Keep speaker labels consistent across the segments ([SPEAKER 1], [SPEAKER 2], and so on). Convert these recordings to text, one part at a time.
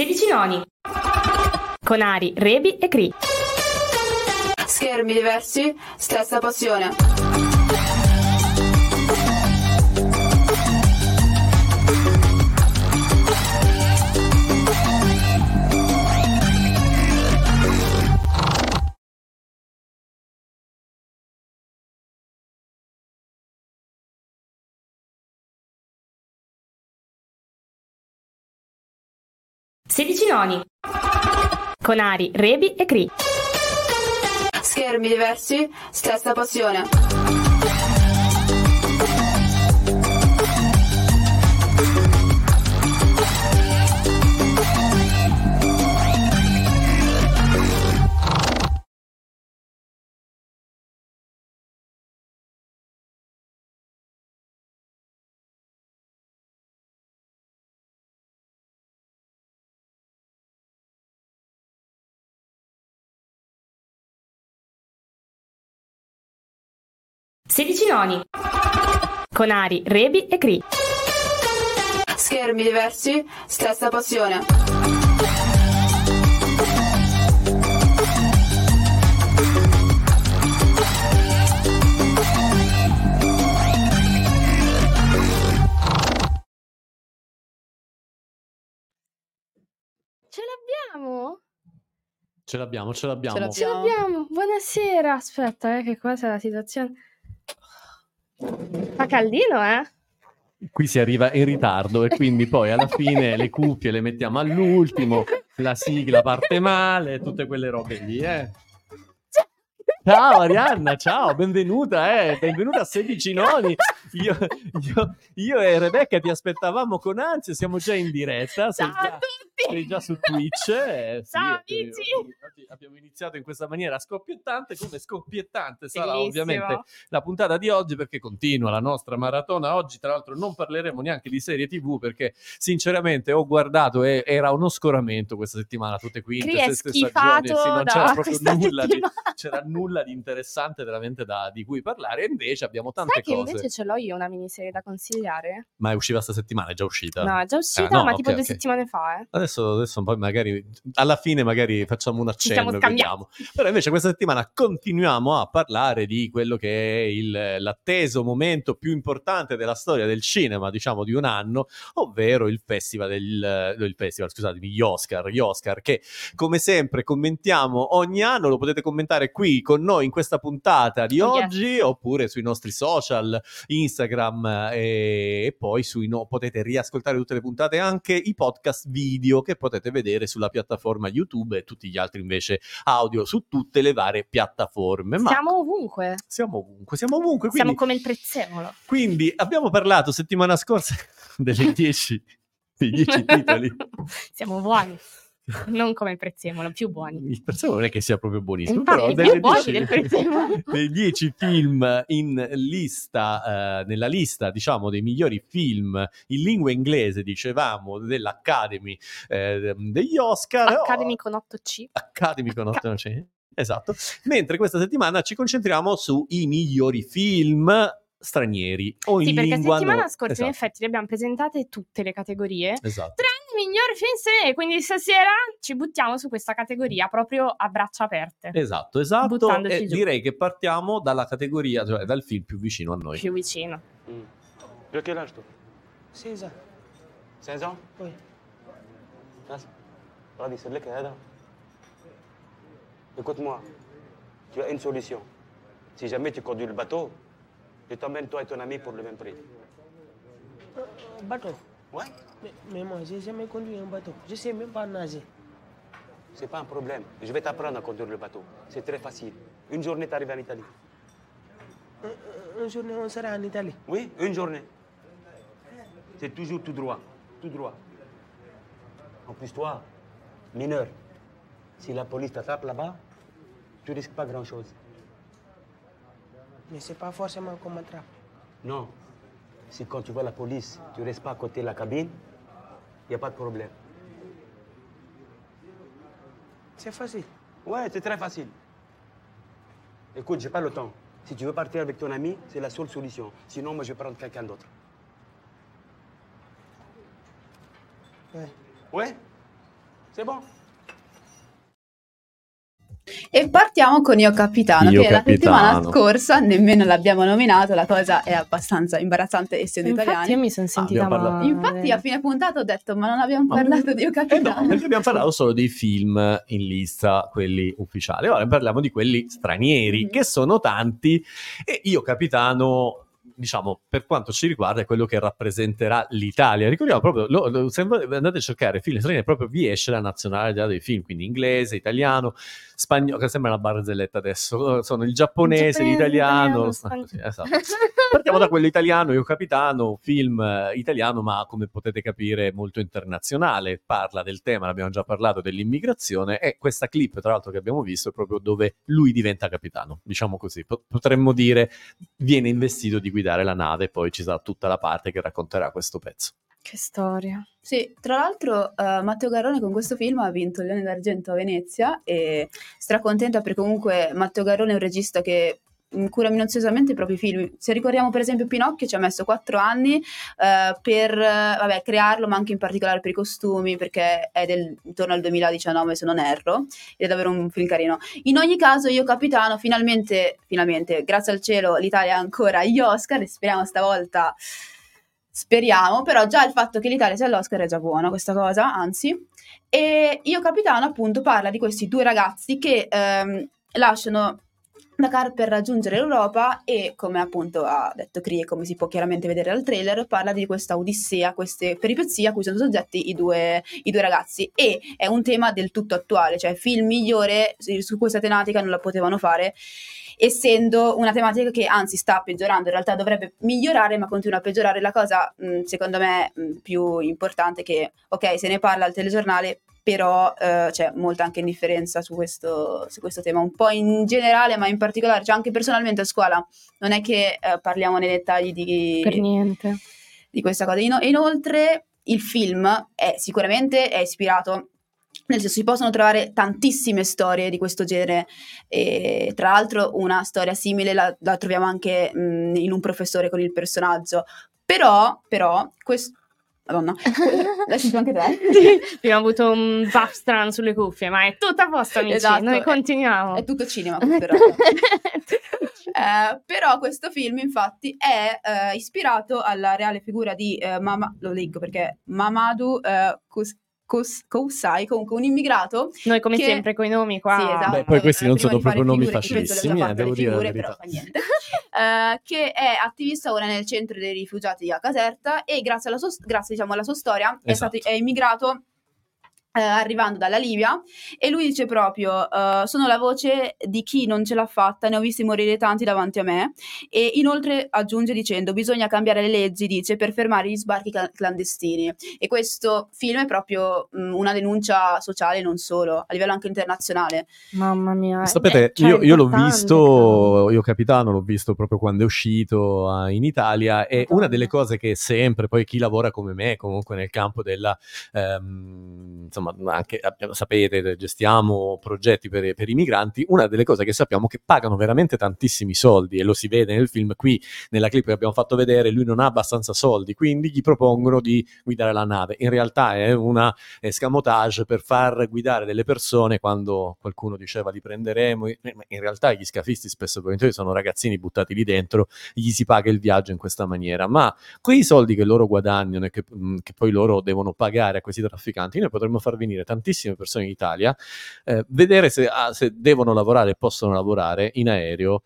[SPEAKER 1] 16 noni. Con Ari, Rebi e Cri.
[SPEAKER 2] Schermi diversi, stessa passione.
[SPEAKER 1] Sedici noni. Con Ari, Rebi e Cri.
[SPEAKER 2] Schermi diversi, stessa passione.
[SPEAKER 1] Sedici noni. Con Ari, Rebi e Cri.
[SPEAKER 2] Schermi diversi, stessa passione.
[SPEAKER 3] Ce l'abbiamo?
[SPEAKER 4] Ce l'abbiamo, ce l'abbiamo.
[SPEAKER 3] Ce l'abbiamo. Buonasera. Aspetta, eh, che qua c'è la situazione. Fa caldino, eh?
[SPEAKER 4] Qui si arriva in ritardo e quindi poi alla fine le cuffie le mettiamo all'ultimo, la sigla parte male, tutte quelle robe lì, eh. Ciao Arianna, ciao, benvenuta, eh, benvenuta a 16 noni. Io, io- io e Rebecca ti aspettavamo con ansia, siamo già in diretta.
[SPEAKER 3] Ciao a tutti.
[SPEAKER 4] Sei già su Twitch. eh, sì,
[SPEAKER 3] Ciao,
[SPEAKER 4] eh,
[SPEAKER 3] amici.
[SPEAKER 4] abbiamo iniziato in questa maniera scoppiettante, come scoppiettante sarà
[SPEAKER 3] Bellissimo.
[SPEAKER 4] ovviamente la puntata di oggi perché continua la nostra maratona. Oggi, tra l'altro, non parleremo neanche di serie TV perché, sinceramente, ho guardato e era uno scoramento questa settimana, tutte quinte,
[SPEAKER 3] Cri
[SPEAKER 4] seste stagioni. Sì, non c'era proprio nulla di, c'era nulla di interessante veramente da, di cui parlare. E invece abbiamo tante
[SPEAKER 3] Sai che
[SPEAKER 4] cose.
[SPEAKER 3] invece ce l'ho io una miniserie da consigliare?
[SPEAKER 4] Ma è uscita sta settimana, è già uscita.
[SPEAKER 3] No, è già uscita,
[SPEAKER 4] Ah, no,
[SPEAKER 3] ma
[SPEAKER 4] ok,
[SPEAKER 3] tipo due
[SPEAKER 4] ok.
[SPEAKER 3] settimane fa, eh.
[SPEAKER 4] Adesso, adesso poi magari alla fine magari facciamo un accenno e vediamo. Però invece questa settimana continuiamo a parlare di quello che è il- l'atteso momento più importante della storia del cinema, diciamo di un anno, ovvero il festival del il festival, scusatemi, gli Oscar, gli Oscar che come sempre commentiamo ogni anno, lo potete commentare qui con noi in questa puntata di
[SPEAKER 3] Oh, yes.
[SPEAKER 4] oggi oppure sui nostri social, Instagram eh, e, poi sui no, potete riascoltare tutte le puntate e anche i podcast video che potete vedere sulla piattaforma YouTube e tutti gli altri invece audio su tutte le varie piattaforme. Ma
[SPEAKER 3] Siamo ovunque.
[SPEAKER 4] siamo ovunque, siamo ovunque. Quindi,
[SPEAKER 3] Siamo come il prezzemolo.
[SPEAKER 4] quindi abbiamo parlato settimana scorsa delle 10 dei 10 titoli.
[SPEAKER 3] Siamo buoni. Non come il prezzemolo, più buoni.
[SPEAKER 4] Il prezzemolo non è che sia proprio buonissimo,
[SPEAKER 3] Infatti,
[SPEAKER 4] però
[SPEAKER 3] più buoni
[SPEAKER 4] 10
[SPEAKER 3] del prezzemolo.
[SPEAKER 4] dei 10 film in lista, eh, nella lista, diciamo, dei migliori film in lingua inglese, dicevamo, dell'Academy eh, degli Oscar.
[SPEAKER 3] Academy
[SPEAKER 4] Oh,
[SPEAKER 3] con 8C.
[SPEAKER 4] Academy con otto C. Esatto. Mentre questa settimana ci concentriamo sui migliori film stranieri o in
[SPEAKER 3] Sì, perché
[SPEAKER 4] lingua
[SPEAKER 3] settimana
[SPEAKER 4] no-
[SPEAKER 3] scorsa
[SPEAKER 4] esatto.
[SPEAKER 3] in effetti le abbiamo presentate tutte le categorie.
[SPEAKER 4] Esatto.
[SPEAKER 3] I migliori film stranieri, quindi stasera ci buttiamo su questa categoria proprio a braccia aperte.
[SPEAKER 4] Esatto, esatto. E
[SPEAKER 3] giù.
[SPEAKER 4] direi che partiamo dalla categoria, cioè dal film più vicino a noi.
[SPEAKER 3] Più vicino.
[SPEAKER 5] Hmm. Tu as quel âge, toi
[SPEAKER 6] 16 ans.
[SPEAKER 5] 16 ans
[SPEAKER 6] Oui.
[SPEAKER 5] Nas, Radi, c'est de la Canada. Écoute-moi, tu as une solution. Si jamais tu conduis le bateau, je t'emmène toi et ton ami pour le même prix.
[SPEAKER 6] Bateau.
[SPEAKER 5] Ouais
[SPEAKER 6] Mais, mais moi, j'ai jamais conduit un bateau. Je sais même pas nager.
[SPEAKER 5] C'est pas un problème. Je vais t'apprendre à conduire le bateau. C'est très facile. Une journée, tu arrives en Italie.
[SPEAKER 6] Un, un- un journée, on sera en Italie.
[SPEAKER 5] Oui, une journée. C'est toujours tout droit. Tout droit. En plus, toi, mineur, si la police t'attrape là-bas, tu risques pas grand-chose.
[SPEAKER 6] Mais c'est pas forcément qu'on m'attrape.
[SPEAKER 5] Non. Si quand tu vois la police, tu restes pas à côté de la cabine, il n'y a pas de problème.
[SPEAKER 6] C'est facile.
[SPEAKER 5] Ouais, c'est très facile. Écoute, j'ai pas le temps. Si tu veux partir avec ton ami, c'est la seule solution. Sinon, moi, je vais prendre quelqu'un d'autre.
[SPEAKER 6] Ouais.
[SPEAKER 5] Ouais C'est bon
[SPEAKER 2] E partiamo con Io Capitano,
[SPEAKER 4] Io
[SPEAKER 2] che la settimana
[SPEAKER 4] Capitano.
[SPEAKER 2] scorsa nemmeno l'abbiamo nominato, la cosa è abbastanza imbarazzante essendo
[SPEAKER 3] Infatti
[SPEAKER 2] italiani.
[SPEAKER 3] io mi sono sentita
[SPEAKER 4] abbiamo parlato-
[SPEAKER 3] male.
[SPEAKER 2] Infatti a fine puntata ho detto ma non abbiamo
[SPEAKER 4] Ma-
[SPEAKER 2] parlato di Io
[SPEAKER 4] Eh no,
[SPEAKER 2] Capitano.
[SPEAKER 4] perché abbiamo parlato solo dei film in lista, quelli ufficiali. Ora parliamo di quelli stranieri,
[SPEAKER 2] Mhm.
[SPEAKER 4] che sono tanti. E io, capitano, diciamo, per quanto ci riguarda, è quello che rappresenterà l'Italia. Ricordiamo proprio, lo- lo- se andate a cercare film stranieri, proprio vi esce la nazionalità dei film, quindi inglese, italiano, spagnolo, che sembra una barzelletta adesso, sono il giapponese,
[SPEAKER 3] Giapponese,
[SPEAKER 4] l'italiano.
[SPEAKER 3] italiano,
[SPEAKER 4] Ah, così, esatto. Partiamo da quello italiano, Io Capitano, film eh, italiano, ma come potete capire molto internazionale. Parla del tema, l'abbiamo già parlato, dell'immigrazione. E questa clip, tra l'altro, che abbiamo visto è proprio dove lui diventa capitano. Diciamo così, Po- potremmo dire viene investito di guidare la nave, e poi ci sarà tutta la parte che racconterà questo pezzo.
[SPEAKER 3] Che storia.
[SPEAKER 2] Sì, tra l'altro eh, Matteo Garrone con questo film ha vinto il Leone d'Argento a Venezia e stracontenta perché comunque Matteo Garrone è un regista che cura minuziosamente i propri film. Se ricordiamo per esempio Pinocchio ci ha messo quattro anni eh, per vabbè, crearlo, ma anche in particolare per i costumi, perché è del, intorno al 2019 se non erro, ed è davvero un film carino. In ogni caso io Capitano, finalmente, finalmente, grazie al cielo l'Italia ha ancora agli Oscar e speriamo stavolta... Speriamo, però già il fatto che l'Italia sia all'Oscar è già buono questa cosa, anzi. E Io Capitano appunto parla di questi due ragazzi che ehm, lasciano Dakar per raggiungere l'Europa e come appunto ha detto Cree, come si può chiaramente vedere dal trailer, parla di questa odissea, queste peripezie a cui sono soggetti i due, i due ragazzi e è un tema del tutto attuale, cioè film migliore su questa tematica non la potevano fare essendo una tematica che anzi sta peggiorando, in realtà dovrebbe migliorare ma continua a peggiorare. La cosa mh, secondo me mh, più importante è che ok se ne parla al telegiornale però eh, c'è molta anche indifferenza su questo, su questo tema, un po' in generale ma in particolare, cioè anche personalmente a scuola non è che eh, parliamo nei dettagli di, di questa cosa. Ino- inoltre il film è sicuramente è ispirato nel senso si possono trovare tantissime storie di questo genere e tra l'altro una storia simile la, la troviamo anche mh, in un professore con il personaggio però però questo Madonna, l'hai sentito anche te?
[SPEAKER 3] Abbiamo avuto un buff strano sulle cuffie, ma è tutto a posto, amici.
[SPEAKER 2] Esatto,
[SPEAKER 3] Noi continuiamo.
[SPEAKER 2] È tutto cinema, però. Eh, però questo film infatti è eh, ispirato alla reale figura di eh, Mama, lo leggo perché Mamadou eh, Kous- Kousai, comunque un immigrato
[SPEAKER 3] Noi come
[SPEAKER 2] che-
[SPEAKER 3] sempre con i nomi qua.
[SPEAKER 2] Sì, esatto.
[SPEAKER 4] Beh, poi questi non
[SPEAKER 2] Prima
[SPEAKER 4] sono proprio nomi
[SPEAKER 2] figure,
[SPEAKER 4] facilissimi, eh, devo
[SPEAKER 2] le
[SPEAKER 4] dire la
[SPEAKER 2] figure,
[SPEAKER 4] verità.
[SPEAKER 2] però. Eh, che è attivista ora nel centro dei rifugiati a Caserta e grazie alla sua, grazie, diciamo, alla sua storia è,
[SPEAKER 4] Esatto.
[SPEAKER 2] stato, è immigrato eh, arrivando dalla Libia e lui dice proprio eh, sono la voce di chi non ce l'ha fatta ne ho visti morire tanti davanti a me e inoltre aggiunge dicendo bisogna cambiare le leggi dice per fermare gli sbarchi ca- clandestini e questo film è proprio mh, una denuncia sociale non solo a livello anche internazionale
[SPEAKER 3] Mamma mia.
[SPEAKER 4] Sapete,
[SPEAKER 3] eh, cioè,
[SPEAKER 4] io, io l'ho visto, io capitano, l'ho visto proprio quando è uscito eh, in Italia e
[SPEAKER 3] Madonna.
[SPEAKER 4] una delle cose che sempre, poi chi lavora come me, comunque nel campo della, ehm, insomma, anche abbiamo- sapete, gestiamo progetti per, per i migranti, una delle cose che sappiamo è che pagano veramente tantissimi soldi e lo si vede nel film qui, nella clip che abbiamo fatto vedere, lui non ha abbastanza soldi, quindi gli propongono di guidare la nave. In realtà è una escamotage per far guidare delle persone quando qualcuno diceva li prenderemo, eh, in realtà gli scafisti spesso sono ragazzini buttati lì dentro, gli si paga il viaggio in questa maniera, ma quei soldi che loro guadagnano e che, che poi loro devono pagare a questi trafficanti, noi potremmo far venire tantissime persone in Italia, eh, vedere se, ah, se devono lavorare e possono lavorare in aereo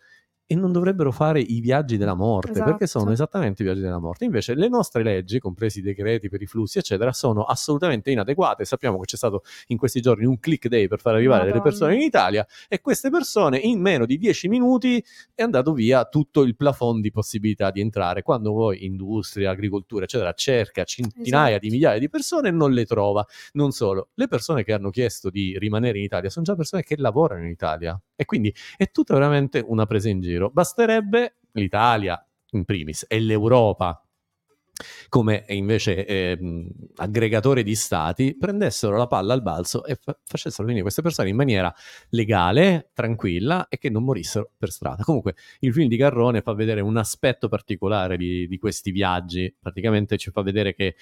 [SPEAKER 4] e non dovrebbero fare i viaggi della morte, perché
[SPEAKER 3] Esatto.
[SPEAKER 4] sono esattamente i viaggi della morte. Invece le nostre leggi, compresi i decreti per i flussi, eccetera, sono assolutamente inadeguate. Sappiamo che c'è stato in questi giorni un click day per far arrivare delle
[SPEAKER 3] Madonna.
[SPEAKER 4] persone in Italia e queste persone in meno di 10 minuti è andato via tutto il plafond di possibilità di entrare. Quando poi industria, agricoltura, eccetera, cerca centinaia
[SPEAKER 3] Esatto.
[SPEAKER 4] di migliaia di persone non le trova. Non solo, le persone che hanno chiesto di rimanere in Italia sono già persone che lavorano in Italia e quindi è tutta veramente una presa in giro. Basterebbe l'Italia in primis e l'Europa come invece ehm, aggregatore di stati, prendessero la palla al balzo e fa- facessero venire queste persone in maniera legale, tranquilla e che non morissero per strada. Comunque il film di Garrone fa vedere un aspetto particolare di, di questi viaggi, praticamente ci fa vedere che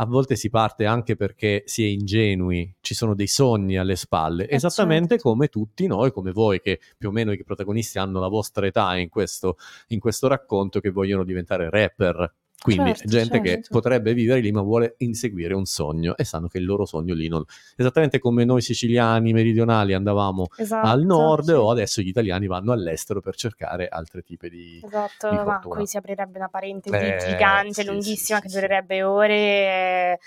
[SPEAKER 4] a volte si parte anche perché si è ingenui, ci sono dei sogni alle spalle, esattamente
[SPEAKER 3] certo.
[SPEAKER 4] come tutti noi, come voi che più o meno i protagonisti hanno la vostra età in questo, in questo racconto che vogliono diventare rapper. Quindi
[SPEAKER 3] Certo,
[SPEAKER 4] gente che
[SPEAKER 3] certo.
[SPEAKER 4] potrebbe vivere lì ma vuole inseguire un sogno e sanno che il loro sogno lì non... Esattamente come noi siciliani meridionali andavamo
[SPEAKER 3] Esatto,
[SPEAKER 4] al nord
[SPEAKER 3] sì.
[SPEAKER 4] o adesso gli italiani vanno all'estero per cercare altri tipi di...
[SPEAKER 3] Esatto,
[SPEAKER 4] di
[SPEAKER 3] ma qui si aprirebbe una parentesi
[SPEAKER 4] Eh,
[SPEAKER 3] gigante,
[SPEAKER 4] sì,
[SPEAKER 3] lunghissima,
[SPEAKER 4] sì,
[SPEAKER 3] che durerebbe ore. e-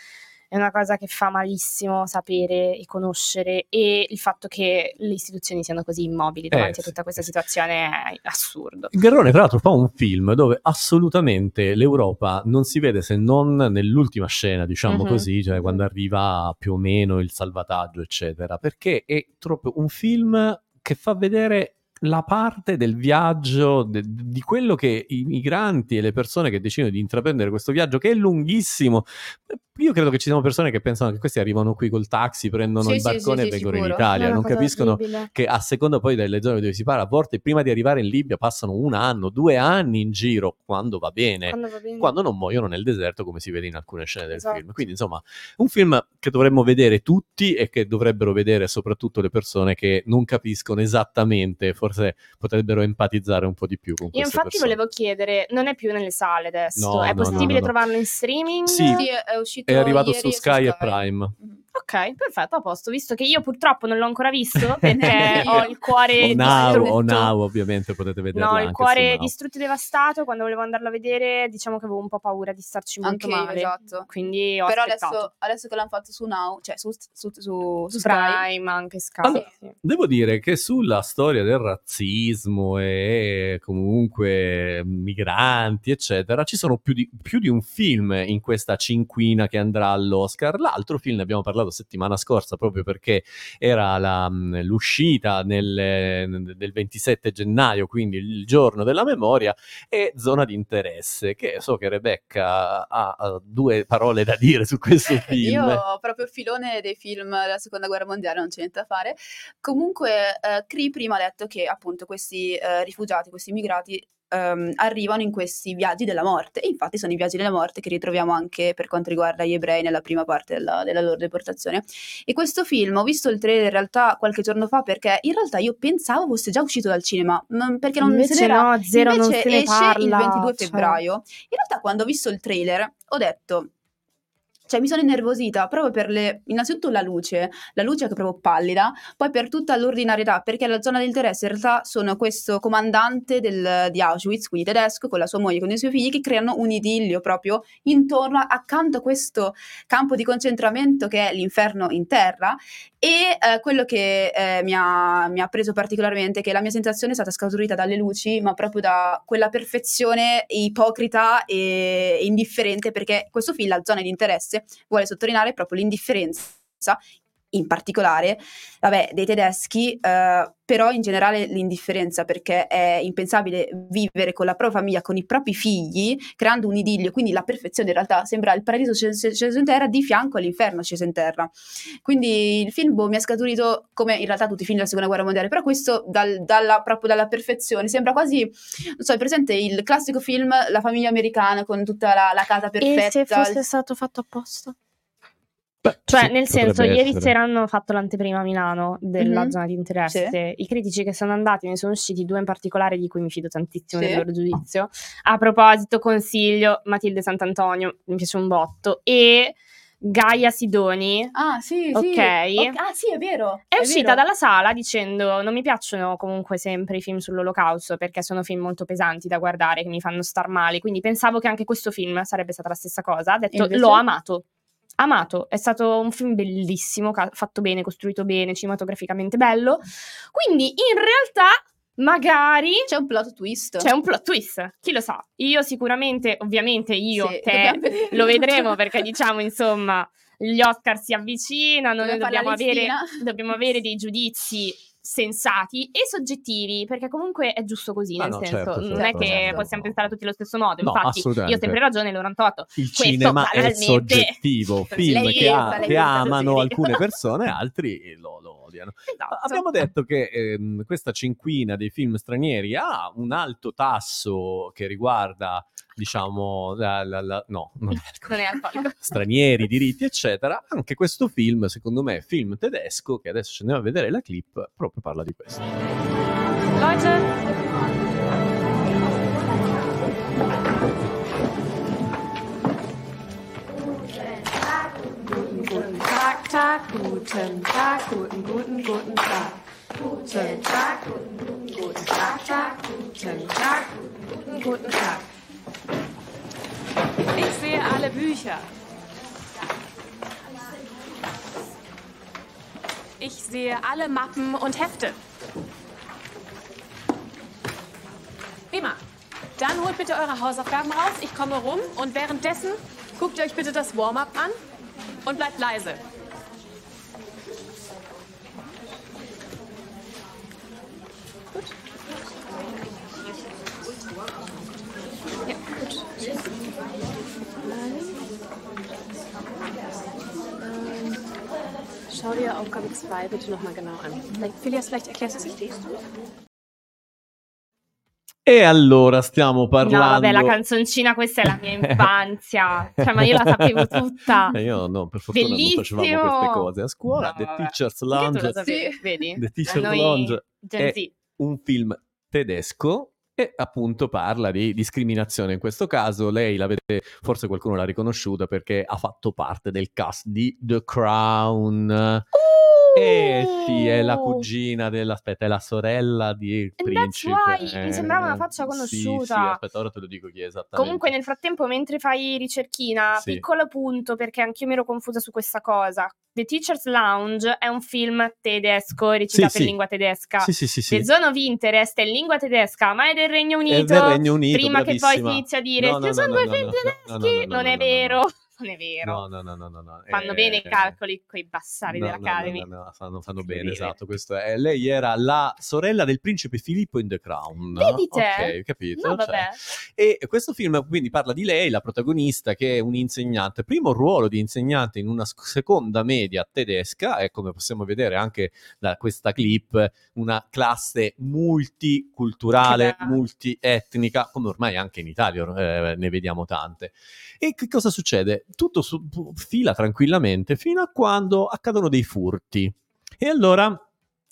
[SPEAKER 3] È una cosa che fa malissimo sapere e conoscere e il fatto che le istituzioni siano così immobili davanti a
[SPEAKER 4] sì,
[SPEAKER 3] tutta questa situazione è assurdo.
[SPEAKER 4] Garrone, tra l'altro, fa un film dove assolutamente l'Europa non si vede se non nell'ultima scena, diciamo
[SPEAKER 3] Mhm.
[SPEAKER 4] così, cioè quando arriva più o meno il salvataggio, eccetera, perché è proprio un film che fa vedere la parte del viaggio, de- di quello che i migranti e le persone che decidono di intraprendere questo viaggio, che è lunghissimo. Io credo che ci siano persone che pensano che questi arrivano qui col taxi, prendono
[SPEAKER 2] Sì,
[SPEAKER 4] il
[SPEAKER 2] sì, sì,
[SPEAKER 4] barcone
[SPEAKER 2] sì,
[SPEAKER 4] e vengono in
[SPEAKER 2] sicuro.
[SPEAKER 4] Italia,
[SPEAKER 3] È una
[SPEAKER 4] non capiscono
[SPEAKER 3] orribile.
[SPEAKER 4] che a seconda poi delle zone dove si parla, a volte prima di arrivare in Libia passano un anno, due anni in giro, quando va bene,
[SPEAKER 3] Quando va bene.
[SPEAKER 4] quando non muoiono nel deserto come si vede in alcune scene del
[SPEAKER 3] Esatto.
[SPEAKER 4] film. Quindi insomma, un film che dovremmo vedere tutti e che dovrebbero vedere soprattutto le persone che non capiscono esattamente, forse potrebbero empatizzare un po' di più con
[SPEAKER 3] Io infatti
[SPEAKER 4] persone.
[SPEAKER 3] volevo chiedere, non è più nelle sale adesso,
[SPEAKER 4] No,
[SPEAKER 3] è
[SPEAKER 4] no,
[SPEAKER 3] possibile
[SPEAKER 4] no, no.
[SPEAKER 3] trovarlo in streaming?
[SPEAKER 4] Sì.
[SPEAKER 2] Sì, è, è uscito
[SPEAKER 4] È arrivato
[SPEAKER 2] ieri
[SPEAKER 4] su Sky e
[SPEAKER 2] Sky.
[SPEAKER 4] Prime.
[SPEAKER 2] Mhm.
[SPEAKER 3] Ok, perfetto, a posto, visto che io purtroppo non l'ho ancora visto perché
[SPEAKER 2] Io.
[SPEAKER 3] ho il cuore
[SPEAKER 4] Now,
[SPEAKER 3] distrutto.
[SPEAKER 4] o Now, ovviamente potete vederla
[SPEAKER 3] No,
[SPEAKER 4] anche
[SPEAKER 3] il cuore distrutto e devastato, quando volevo andarlo a vedere, diciamo che avevo un po' paura di starci molto
[SPEAKER 2] Anche io,
[SPEAKER 3] male.
[SPEAKER 2] esatto.
[SPEAKER 3] Quindi ho
[SPEAKER 2] Però adesso, adesso che l'hanno fatto su Now, cioè su, su, su, su
[SPEAKER 3] Prime, anche Sky.
[SPEAKER 4] Allora,
[SPEAKER 3] sì.
[SPEAKER 4] Devo dire che sulla storia del razzismo e comunque migranti, eccetera, ci sono più di, più di un film in questa cinquina che andrà all'Oscar. L'altro film ne abbiamo parlato settimana scorsa proprio perché era la, mh, l'uscita nel, del 27 gennaio, quindi il giorno della memoria, e Zona di interesse, che so che Rebecca ha, ha due parole da dire su questo film.
[SPEAKER 2] Io ho proprio il filone dei film della seconda guerra mondiale, non c'è niente da fare. Comunque, eh, Cree prima ha detto che appunto questi eh, rifugiati, questi immigrati ehm, arrivano in questi viaggi della morte. E infatti sono i viaggi della morte che ritroviamo anche per quanto riguarda gli ebrei nella prima parte della, della loro deportazione. E questo film, ho visto il trailer in realtà qualche giorno fa perché in realtà io pensavo fosse già uscito dal cinema, non- perché non
[SPEAKER 3] Invece
[SPEAKER 2] se n'era
[SPEAKER 3] no, zero, non
[SPEAKER 2] Invece
[SPEAKER 3] se ne
[SPEAKER 2] esce
[SPEAKER 3] parla.
[SPEAKER 2] il 22
[SPEAKER 3] cioè.
[SPEAKER 2] febbraio. In realtà quando ho visto il trailer ho detto, cioè mi sono innervosita proprio per le, innanzitutto la luce, la luce che è proprio pallida, poi per tutta l'ordinarietà, perché la zona di interesse in realtà sono questo comandante del- di Auschwitz, quindi tedesco, con la sua moglie con i suoi figli, che creano un idillio proprio intorno, accanto a questo campo di concentramento che è l'inferno in terra. E eh, quello che eh, mi, ha, mi ha preso particolarmente è che la mia sensazione è stata scaturita dalle luci, ma proprio da quella perfezione ipocrita e indifferente, perché questo film, la zona di interesse, vuole sottolineare proprio l'indifferenza in particolare, vabbè, dei tedeschi, eh, però in generale l'indifferenza, perché è impensabile vivere con la propria famiglia, con i propri figli, creando un idillio, quindi la perfezione in realtà sembra il paradiso sceso in terra di fianco all'inferno sceso in terra. Quindi il film boh, mi è scaturito come in realtà tutti i film della seconda guerra mondiale, però questo dal- dalla, proprio dalla perfezione, sembra quasi, non so, è presente il classico film La famiglia americana con tutta la, la casa
[SPEAKER 3] E
[SPEAKER 2] perfetta.
[SPEAKER 3] se fosse stato fatto apposta?
[SPEAKER 4] Beh,
[SPEAKER 3] Cioè,
[SPEAKER 4] sì,
[SPEAKER 3] nel senso, ieri
[SPEAKER 4] essere.
[SPEAKER 3] sera hanno fatto l'anteprima a Milano della
[SPEAKER 2] Mhm.
[SPEAKER 3] zona di interesse. I critici che sono andati, ne sono usciti due in particolare di cui mi fido tantissimo
[SPEAKER 2] Sì.
[SPEAKER 3] del loro giudizio. A proposito, consiglio Matilde Sant'Antonio, mi piace un botto, e Gaia Sidoni.
[SPEAKER 2] Ah, sì, sì.
[SPEAKER 3] Ok.
[SPEAKER 2] Ah, sì, è vero.
[SPEAKER 3] È uscita
[SPEAKER 2] vero.
[SPEAKER 3] dalla sala dicendo non mi piacciono comunque sempre i film sull'olocausto perché sono film molto pesanti da guardare che mi fanno star male, quindi pensavo che anche questo film sarebbe stata la stessa cosa. Ha detto
[SPEAKER 2] Invece?
[SPEAKER 3] l'ho amato. Amato, è stato un film bellissimo, ca- fatto bene, costruito bene, cinematograficamente bello. Quindi in realtà magari
[SPEAKER 2] C'è un plot twist.
[SPEAKER 3] c'è un plot twist, chi lo sa. Io sicuramente, ovviamente io,
[SPEAKER 2] Sì,
[SPEAKER 3] te, lo vedremo perché diciamo insomma gli Oscar si avvicinano, noi
[SPEAKER 2] Dobbiamo fare
[SPEAKER 3] dobbiamo avere, dobbiamo avere dei giudizi sensati e soggettivi, perché comunque è giusto così,
[SPEAKER 4] Ah,
[SPEAKER 3] nel
[SPEAKER 4] no,
[SPEAKER 3] senso,
[SPEAKER 4] certo,
[SPEAKER 3] non
[SPEAKER 2] certo,
[SPEAKER 3] è che
[SPEAKER 2] certo.
[SPEAKER 3] possiamo pensare tutti allo stesso modo.
[SPEAKER 4] No,
[SPEAKER 3] Infatti, io ho sempre ragione, l'orantotto.
[SPEAKER 4] Il
[SPEAKER 3] Questo
[SPEAKER 4] cinema è soggettivo, film che, ha- che amano alcune persone, altri lo, lo odiano.
[SPEAKER 3] Esatto.
[SPEAKER 4] Abbiamo detto che ehm, questa cinquina dei film stranieri ha un alto tasso che riguarda, diciamo, la, la- la- no, non è
[SPEAKER 3] Non è alcolico.
[SPEAKER 4] stranieri, diritti, eccetera. Anche questo film, secondo me, è film tedesco, che adesso ci andiamo a vedere la clip, proprio parla di questo.
[SPEAKER 7] Leute, guten Tag, guten Tag, guten, guten, guten Tag. Guten Tag, guten, guten Tag, Tag, guten Tag, guten, guten Tag. Ich sehe alle Bücher. Ich sehe alle Mappen und Hefte. Prima. Dann holt bitte eure Hausaufgaben raus. Ich komme rum und währenddessen guckt ihr euch bitte das Warm-up an und bleibt leise. 2 bitte nochmal genau an. Vielleicht, Phileas, vielleicht erklärst du es nicht.
[SPEAKER 4] E allora stiamo parlando...
[SPEAKER 3] No, vabbè, la canzoncina questa è la mia infanzia. cioè, ma io la sapevo tutta.
[SPEAKER 4] Eh, io no, per fortuna
[SPEAKER 3] Bellissimo!
[SPEAKER 4] non facevamo queste cose a scuola.
[SPEAKER 3] No,
[SPEAKER 4] The
[SPEAKER 3] vabbè.
[SPEAKER 4] Teacher's Lounge
[SPEAKER 2] Sì.
[SPEAKER 3] vedi?
[SPEAKER 4] The Teacher's
[SPEAKER 3] noi
[SPEAKER 4] Lounge è un film tedesco e appunto parla di discriminazione. In questo caso lei l'avete, forse qualcuno l'ha riconosciuta perché ha fatto parte del cast di The Crown. Eh sì, è la
[SPEAKER 3] Uh!
[SPEAKER 4] cugina della... Aspetta, è la sorella di
[SPEAKER 3] And
[SPEAKER 4] principe.
[SPEAKER 3] that's why, mi sembrava una faccia
[SPEAKER 4] Eh, sì,
[SPEAKER 3] conosciuta.
[SPEAKER 4] Sì, aspetta, ora te lo dico chi è esattamente.
[SPEAKER 3] Comunque, nel frattempo, mentre fai ricerchina,
[SPEAKER 4] Sì.
[SPEAKER 3] piccolo punto perché anch'io mi ero confusa su questa cosa. The Teacher's Lounge è un film tedesco recitato
[SPEAKER 4] Sì,
[SPEAKER 3] in
[SPEAKER 4] sì.
[SPEAKER 3] lingua tedesca.
[SPEAKER 4] Sì, sì, sì, sì.
[SPEAKER 3] The Zone of Interest è in lingua tedesca, ma è del Regno Unito.
[SPEAKER 4] È del Regno Unito,
[SPEAKER 3] prima che poi si
[SPEAKER 4] bravissima.
[SPEAKER 3] inizi a dire
[SPEAKER 4] No, no, no,
[SPEAKER 3] due
[SPEAKER 4] no,
[SPEAKER 3] film
[SPEAKER 4] no,
[SPEAKER 3] tedeschi.
[SPEAKER 4] no, no, no, no,
[SPEAKER 3] non è vero. Non è vero.
[SPEAKER 4] No, no, no, no, no, no.
[SPEAKER 3] Fanno
[SPEAKER 4] Eh,
[SPEAKER 3] bene i calcoli coi bassari
[SPEAKER 4] no,
[SPEAKER 3] dell'Academy.
[SPEAKER 4] No, no, no, fanno, fanno bene,
[SPEAKER 3] Incredibile.
[SPEAKER 4] esatto. Questo è. Lei era la sorella del principe Filippo in The Crown.
[SPEAKER 3] Vedi te?
[SPEAKER 4] Ok, capito.
[SPEAKER 3] No,
[SPEAKER 4] cioè. E questo film quindi parla di lei, la protagonista, che è un'insegnante. Primo ruolo di insegnante in una seconda media tedesca, e come possiamo vedere anche da questa clip, una classe multiculturale,
[SPEAKER 3] bello.
[SPEAKER 4] multietnica, come ormai anche in Italia eh, ne vediamo tante. E che cosa succede? Tutto su- fila tranquillamente fino a quando accadono dei furti. E allora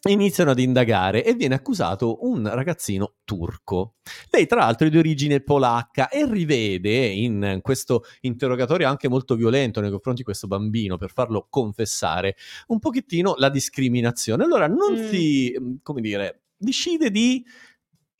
[SPEAKER 4] iniziano ad indagare e viene accusato un ragazzino turco. Lei, tra l'altro, è di origine polacca e rivede in questo interrogatorio anche molto violento nei confronti di questo bambino per farlo confessare un pochettino la discriminazione. Allora non
[SPEAKER 3] Mm.
[SPEAKER 4] si, come dire, decide di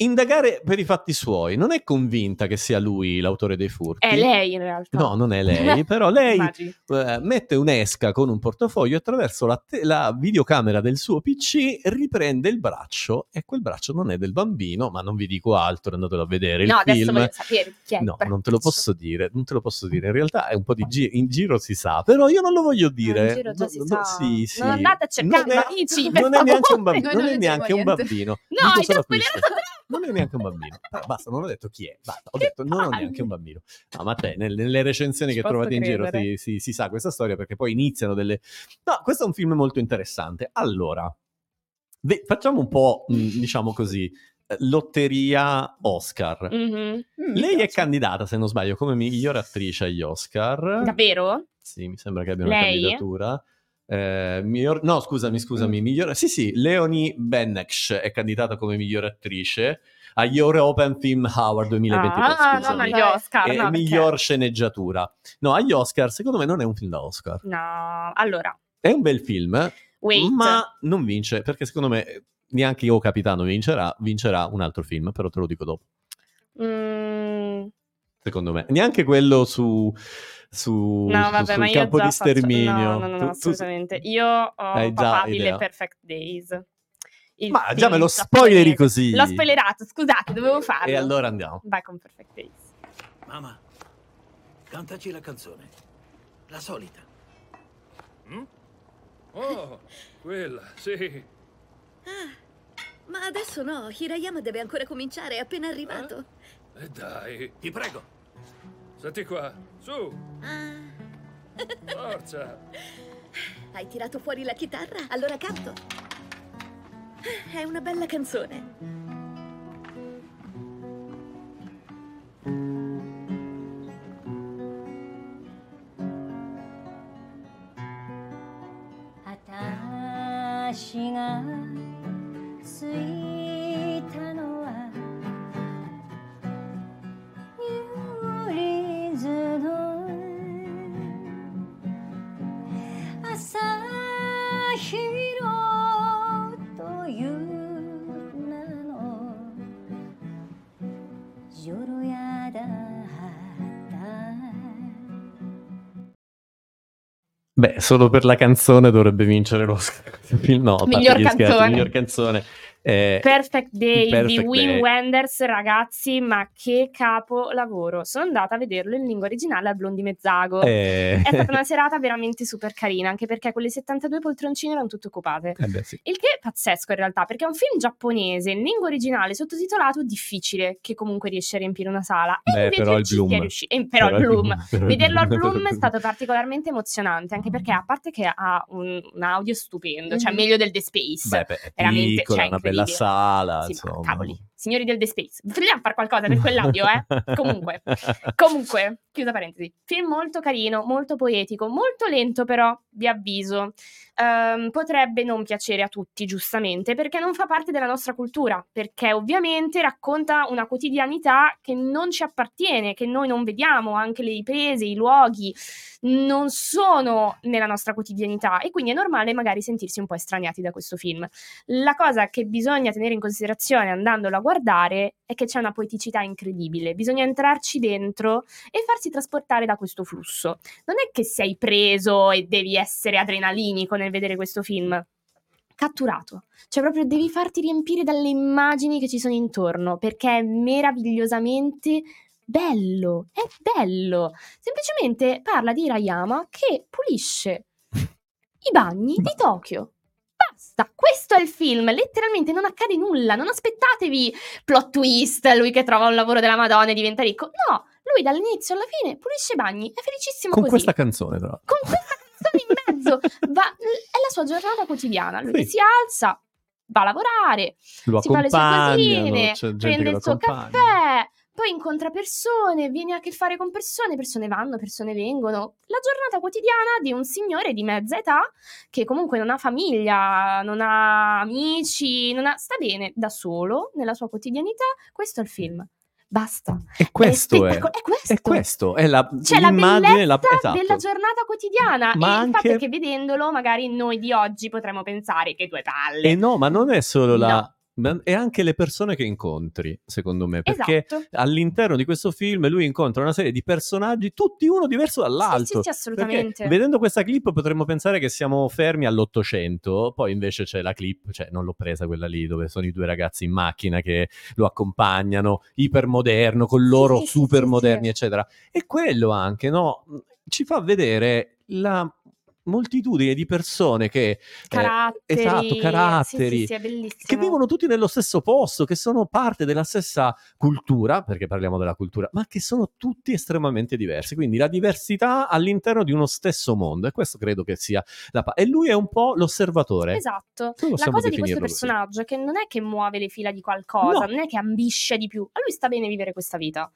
[SPEAKER 4] indagare per i fatti suoi. Non è convinta che sia lui l'autore dei furti.
[SPEAKER 3] È lei in realtà.
[SPEAKER 4] No, non è lei, però lei eh, mette un'esca con un portafoglio attraverso la, te- la videocamera del suo PC riprende il braccio e quel braccio non è del bambino, ma non vi dico altro, andatelo a vedere il
[SPEAKER 3] No, adesso
[SPEAKER 4] film.
[SPEAKER 3] voglio sapere chi è
[SPEAKER 4] No, non te lo posso dire, non te lo posso dire. In realtà è un po' di gi- in giro si sa, però io non lo voglio dire.
[SPEAKER 3] In giro già
[SPEAKER 4] No,
[SPEAKER 3] si
[SPEAKER 4] no,
[SPEAKER 3] sa.
[SPEAKER 4] sì, sì.
[SPEAKER 3] Non andate a cercare
[SPEAKER 4] Non è-
[SPEAKER 3] amici,
[SPEAKER 4] Non è neanche un,
[SPEAKER 2] Noi
[SPEAKER 4] non
[SPEAKER 2] non
[SPEAKER 4] è neanche un bambino.
[SPEAKER 3] No, hai già spoilerato
[SPEAKER 4] Non è neanche un bambino. Ah, basta, non ho detto chi è. Basta, ho detto non ho neanche un bambino. No, ma te, nel- nelle recensioni
[SPEAKER 3] Ci
[SPEAKER 4] che trovate in giro
[SPEAKER 3] credere.
[SPEAKER 4] si, si- si sa questa storia perché poi iniziano delle... No, questo è un film molto interessante. Allora, ve- facciamo un po', mh, diciamo così, lotteria Oscar.
[SPEAKER 3] Mhm.
[SPEAKER 2] Mm,
[SPEAKER 4] Lei è candidata, se non sbaglio, come miglior attrice agli Oscar.
[SPEAKER 3] Davvero?
[SPEAKER 4] Sì, mi sembra che abbia una
[SPEAKER 3] Lei?
[SPEAKER 4] candidatura. Eh, miglior- no, scusami, scusami, miglior... Sì, sì, Leonie Benneksh è candidata come miglior attrice agli European Film Award 2022.
[SPEAKER 3] Ah,
[SPEAKER 4] scusami.
[SPEAKER 3] non agli Oscar.
[SPEAKER 4] E
[SPEAKER 3] no, perché-
[SPEAKER 4] miglior sceneggiatura. No, agli Oscar, secondo me non è un film da Oscar.
[SPEAKER 3] No, allora,
[SPEAKER 4] È un bel film,
[SPEAKER 3] wait.
[SPEAKER 4] ma non vince, perché secondo me neanche io capitano vincerà, vincerà un altro film, però te lo dico dopo.
[SPEAKER 3] Mm,
[SPEAKER 4] Secondo me, neanche quello su, su,
[SPEAKER 3] no,
[SPEAKER 4] su-
[SPEAKER 3] vabbè,
[SPEAKER 4] sul campo di
[SPEAKER 3] faccio-
[SPEAKER 4] sterminio.
[SPEAKER 3] No, no, no,
[SPEAKER 4] Tu- tu-
[SPEAKER 3] assolutamente. Io ho papabile. Perfect Days. Il
[SPEAKER 4] Ma già me lo spoileri così.
[SPEAKER 3] L'ho spoilerato, scusate, dovevo farlo.
[SPEAKER 4] E allora andiamo.
[SPEAKER 3] Vai con Perfect Days.
[SPEAKER 8] Mamma, cantaci la canzone. La solita.
[SPEAKER 9] Oh, quella, sì.
[SPEAKER 10] Ah,
[SPEAKER 9] Ma adesso no, Hirayama deve ancora cominciare, è appena arrivato.
[SPEAKER 8] E Eh, dai, ti prego. Senti qua, su,
[SPEAKER 9] Ah,
[SPEAKER 8] forza.
[SPEAKER 9] hai tirato fuori la chitarra? Allora canto. È una bella canzone. "
[SPEAKER 4] solo per la canzone dovrebbe vincere l'Oscar. film. No,
[SPEAKER 3] Miglior
[SPEAKER 4] gli scherzi,
[SPEAKER 3] canzone.
[SPEAKER 4] miglior canzone. Eh,
[SPEAKER 3] Perfect Day di
[SPEAKER 4] Perfect
[SPEAKER 3] Wim
[SPEAKER 4] Day.
[SPEAKER 3] Wenders, ragazzi, ma che capolavoro! Sono andata a vederlo in lingua originale al Blondi Mezzago.
[SPEAKER 4] eh,
[SPEAKER 3] È stata una serata veramente super carina, anche perché quelle 72 poltroncine erano tutte occupate.
[SPEAKER 4] eh beh, sì.
[SPEAKER 3] Il che è pazzesco in realtà, perché è un film giapponese in lingua originale sottotitolato difficile, che comunque riesce a riempire una sala. E
[SPEAKER 4] Beh, però il Bloom.
[SPEAKER 3] è riusciti. eh, però, il
[SPEAKER 4] Però il
[SPEAKER 3] Bloom. Vederlo al
[SPEAKER 4] Bloom,
[SPEAKER 3] è stato particolarmente emozionante, anche perché a parte che ha un, un audio stupendo, cioè
[SPEAKER 2] Mhm.
[SPEAKER 3] meglio del The Space.
[SPEAKER 4] Beh, beh,
[SPEAKER 3] veramente,
[SPEAKER 4] piccola,
[SPEAKER 3] cioè, incredibile.
[SPEAKER 4] sala,
[SPEAKER 3] Sì, ma
[SPEAKER 4] insomma.
[SPEAKER 3] cavoli, signori del The Space, vogliamo fare qualcosa per quell'audio, eh? Comunque. Comunque, chiusa parentesi, film molto carino, molto poetico, molto lento però, vi avviso. Ehm, potrebbe non piacere a tutti, giustamente, perché non fa parte della nostra cultura, perché ovviamente racconta una quotidianità che non ci appartiene, che noi non vediamo, anche le riprese, i luoghi non sono nella nostra quotidianità e quindi è normale magari sentirsi un po' estraniati da questo film. La cosa che bisogna tenere in considerazione andandolo a guardare è che c'è una poeticità incredibile, bisogna entrarci dentro e farsi trasportare da questo flusso. Non è che sei preso e devi essere adrenalinico nel vedere questo film. Catturato, cioè proprio devi farti riempire dalle immagini che ci sono intorno perché è meravigliosamente bello, è bello. Semplicemente parla di Hirayama che pulisce i bagni di Tokyo. Basta, questo è il film, letteralmente non accade nulla, non aspettatevi plot twist, lui che trova un lavoro della Madonna e diventa ricco. No, lui dall'inizio alla fine pulisce i bagni, è felicissimo
[SPEAKER 4] Con
[SPEAKER 3] così.
[SPEAKER 4] questa canzone, l'altro.
[SPEAKER 3] Con questa canzone in mezzo, va- è la sua giornata quotidiana, lui
[SPEAKER 4] Sì.
[SPEAKER 3] si alza, va a lavorare,
[SPEAKER 4] Lo
[SPEAKER 3] si fa le sue cosine, prende il suo caffè, poi incontra persone, viene a che fare con persone, persone vanno, persone vengono. La giornata quotidiana di un signore di mezza età che comunque non ha famiglia, non ha amici, non ha- sta bene da solo nella sua quotidianità. Questo è il film. Basta.
[SPEAKER 4] E questo è,
[SPEAKER 3] spettacolo- è questo.
[SPEAKER 4] è questo, è la,
[SPEAKER 3] C'è la
[SPEAKER 4] l'immagine, la,
[SPEAKER 3] bellezza
[SPEAKER 4] esatto.
[SPEAKER 3] della giornata quotidiana.
[SPEAKER 4] Ma
[SPEAKER 3] e il fatto
[SPEAKER 4] anche-
[SPEAKER 3] è che vedendolo, magari noi di oggi potremmo pensare che due palle.
[SPEAKER 4] E no, ma non è solo la...
[SPEAKER 3] No.
[SPEAKER 4] È anche le persone che incontri, secondo me, perché
[SPEAKER 3] Esatto.
[SPEAKER 4] all'interno di questo film lui incontra una serie di personaggi, tutti uno diverso dall'altro.
[SPEAKER 3] Sì, sì, sì, assolutamente.
[SPEAKER 4] Vedendo questa clip potremmo pensare che siamo fermi all'Ottocento, poi invece c'è la clip, cioè non l'ho presa quella lì, dove sono i due ragazzi in macchina che lo accompagnano, ipermoderno, con loro
[SPEAKER 3] sì,
[SPEAKER 4] super moderni, eccetera. E quello anche, no? Ci fa vedere la moltitudine di persone che... eh,
[SPEAKER 3] Caratteri.
[SPEAKER 4] esatto, caratteri.
[SPEAKER 3] Sì, sì,
[SPEAKER 4] che vivono tutti nello stesso posto, che sono parte della stessa cultura, perché parliamo della cultura, ma che sono tutti estremamente diversi. Quindi la diversità all'interno di uno stesso mondo, e questo credo che sia la pa- E lui è un po' l'osservatore.
[SPEAKER 3] Esatto. La cosa di questo
[SPEAKER 4] definirlo così.
[SPEAKER 3] personaggio è che non è che muove le fila di qualcosa,
[SPEAKER 4] No.
[SPEAKER 3] non è che ambisce di più. A lui sta bene vivere questa vita.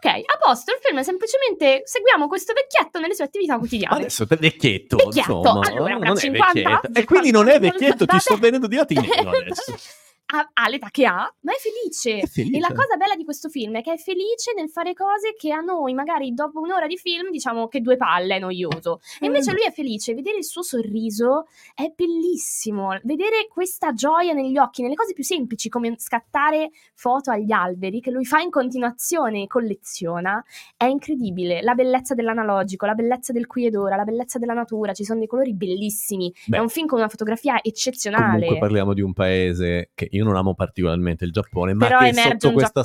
[SPEAKER 3] Ok, a posto, il film è semplicemente seguiamo questo vecchietto nelle sue attività quotidiane.
[SPEAKER 4] Adesso è vecchietto,
[SPEAKER 3] Vecchietto,
[SPEAKER 4] insomma,
[SPEAKER 3] allora,
[SPEAKER 4] non è
[SPEAKER 3] 50,
[SPEAKER 4] vecchietto. E quindi non è
[SPEAKER 3] 50,
[SPEAKER 4] vecchietto, ti sto venendo di latino adesso.
[SPEAKER 3] ha, ha l'età che ha, ma è felice.
[SPEAKER 4] È felice.
[SPEAKER 3] E la cosa bella di questo film è che è felice nel fare cose che a noi, magari dopo un'ora di film, diciamo che due palle è noioso. E invece lui è felice. Vedere il suo sorriso è bellissimo. Vedere questa gioia negli occhi, nelle cose più semplici, come scattare foto agli alberi, che lui fa in continuazione e colleziona, è incredibile. La bellezza dell'analogico, la bellezza del qui ed ora, la bellezza della natura. Ci sono dei colori bellissimi.
[SPEAKER 4] Beh.
[SPEAKER 3] È un film con una fotografia eccezionale.
[SPEAKER 4] Comunque parliamo di un paese che io non amo particolarmente il Giappone, ma
[SPEAKER 3] Però
[SPEAKER 4] che sotto questa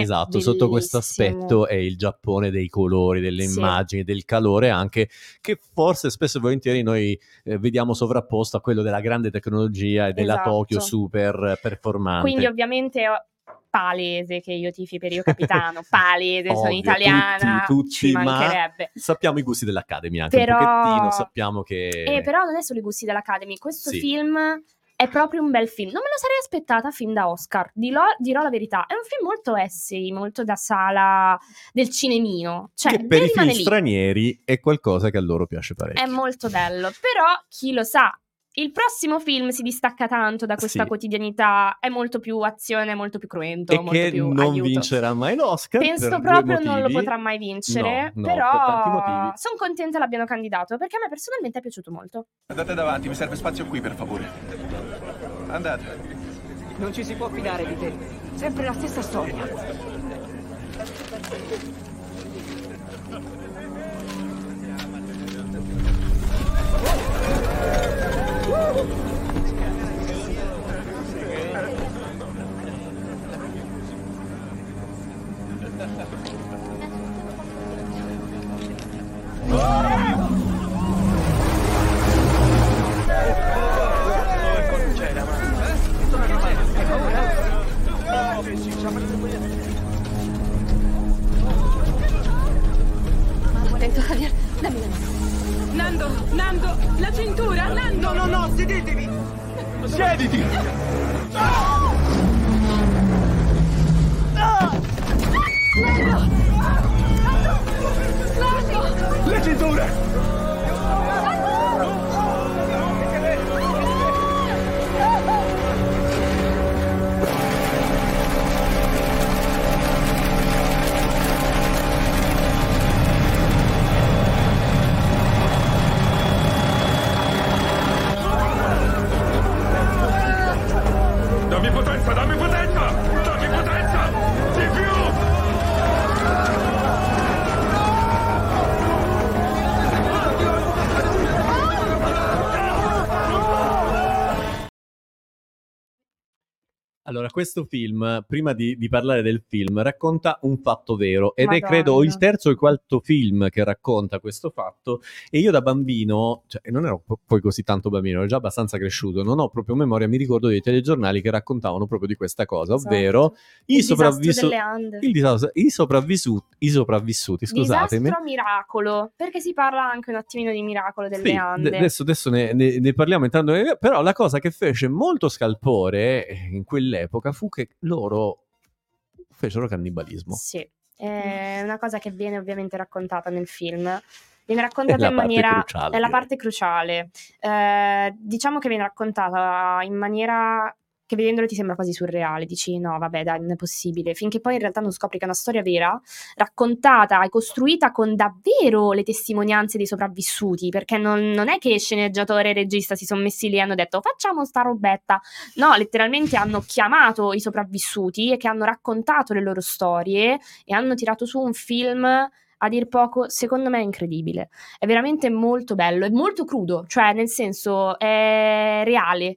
[SPEAKER 4] Esatto, sotto questo aspetto è il Giappone dei colori, delle
[SPEAKER 3] Sì.
[SPEAKER 4] immagini, del calore anche, che forse spesso e volentieri noi eh, vediamo sovrapposto a quello della grande tecnologia e della
[SPEAKER 3] Esatto.
[SPEAKER 4] Tokyo super performante.
[SPEAKER 3] Quindi ovviamente è palese che io tifi per Io Capitano, palese, sono
[SPEAKER 4] Ovvio,
[SPEAKER 3] italiana,
[SPEAKER 4] tutti, tutti,
[SPEAKER 3] ci
[SPEAKER 4] ma
[SPEAKER 3] mancherebbe.
[SPEAKER 4] sappiamo i gusti dell'Academy anche
[SPEAKER 3] Però-
[SPEAKER 4] un pochettino, sappiamo che...
[SPEAKER 3] Eh, però non è solo i gusti dell'Academy, questo
[SPEAKER 4] Sì.
[SPEAKER 3] film è proprio un bel film. Non me lo sarei aspettata fin da Oscar, dirò, dirò la verità. È un film molto essay, molto da sala del cinemino. Cioè,
[SPEAKER 4] che per i film
[SPEAKER 3] lì.
[SPEAKER 4] stranieri è qualcosa che a loro piace parecchio.
[SPEAKER 3] È molto bello, però chi lo sa. Il prossimo film si distacca tanto da questa
[SPEAKER 4] Sì.
[SPEAKER 3] quotidianità, è molto più azione, molto più cruento,
[SPEAKER 4] e
[SPEAKER 3] molto
[SPEAKER 4] che
[SPEAKER 3] più
[SPEAKER 4] non
[SPEAKER 3] aiuto.
[SPEAKER 4] vincerà mai l'Oscar.
[SPEAKER 3] Penso
[SPEAKER 4] per due
[SPEAKER 3] proprio non lo potrà mai vincere,
[SPEAKER 4] No, no,
[SPEAKER 3] però
[SPEAKER 4] per
[SPEAKER 3] sono contenta l'abbiano candidato perché a me personalmente è piaciuto molto.
[SPEAKER 11] Andate davanti, mi serve spazio qui, per favore. Andate.
[SPEAKER 12] Non ci si può fidare di te. Sempre la stessa storia.
[SPEAKER 4] Questo film, prima di, di parlare del film, racconta un fatto vero ed è
[SPEAKER 3] Madonna.
[SPEAKER 4] credo o il terzo o il quarto film che racconta questo fatto e io da bambino, cioè non ero po- poi così tanto bambino, ero già abbastanza cresciuto, non ho proprio memoria, mi ricordo dei telegiornali che raccontavano proprio di questa cosa,
[SPEAKER 3] Esatto.
[SPEAKER 4] ovvero i,
[SPEAKER 3] Il disastro
[SPEAKER 4] sopravvissu-
[SPEAKER 3] delle Ande.
[SPEAKER 4] il disastro- i sopravvissuti, i sopravvissuti, scusatemi.
[SPEAKER 3] Disastro miracolo, perché si parla anche un attimino di miracolo delle
[SPEAKER 4] Sì,
[SPEAKER 3] Ande.
[SPEAKER 4] d- adesso, adesso ne, ne- ne parliamo entrando nel- però la cosa che fece molto scalpore in quell'epoca fu che loro fecero cannibalismo.
[SPEAKER 3] Sì, è una cosa che viene ovviamente raccontata nel film. Viene raccontata in maniera.
[SPEAKER 4] cruciale,
[SPEAKER 3] è la parte cruciale. Eh, diciamo che viene raccontata in maniera che vedendolo ti sembra quasi surreale. Dici no, vabbè, dai, non è possibile. Finché poi in realtà non scopri che è una storia vera, raccontata e costruita con davvero le testimonianze dei sopravvissuti. Perché non, non è che sceneggiatore e regista si sono messi lì e hanno detto facciamo sta robetta. No, letteralmente hanno chiamato i sopravvissuti e che hanno raccontato le loro storie e hanno tirato su un film a dir poco, secondo me è incredibile. È veramente molto bello, è molto crudo, cioè nel senso è reale.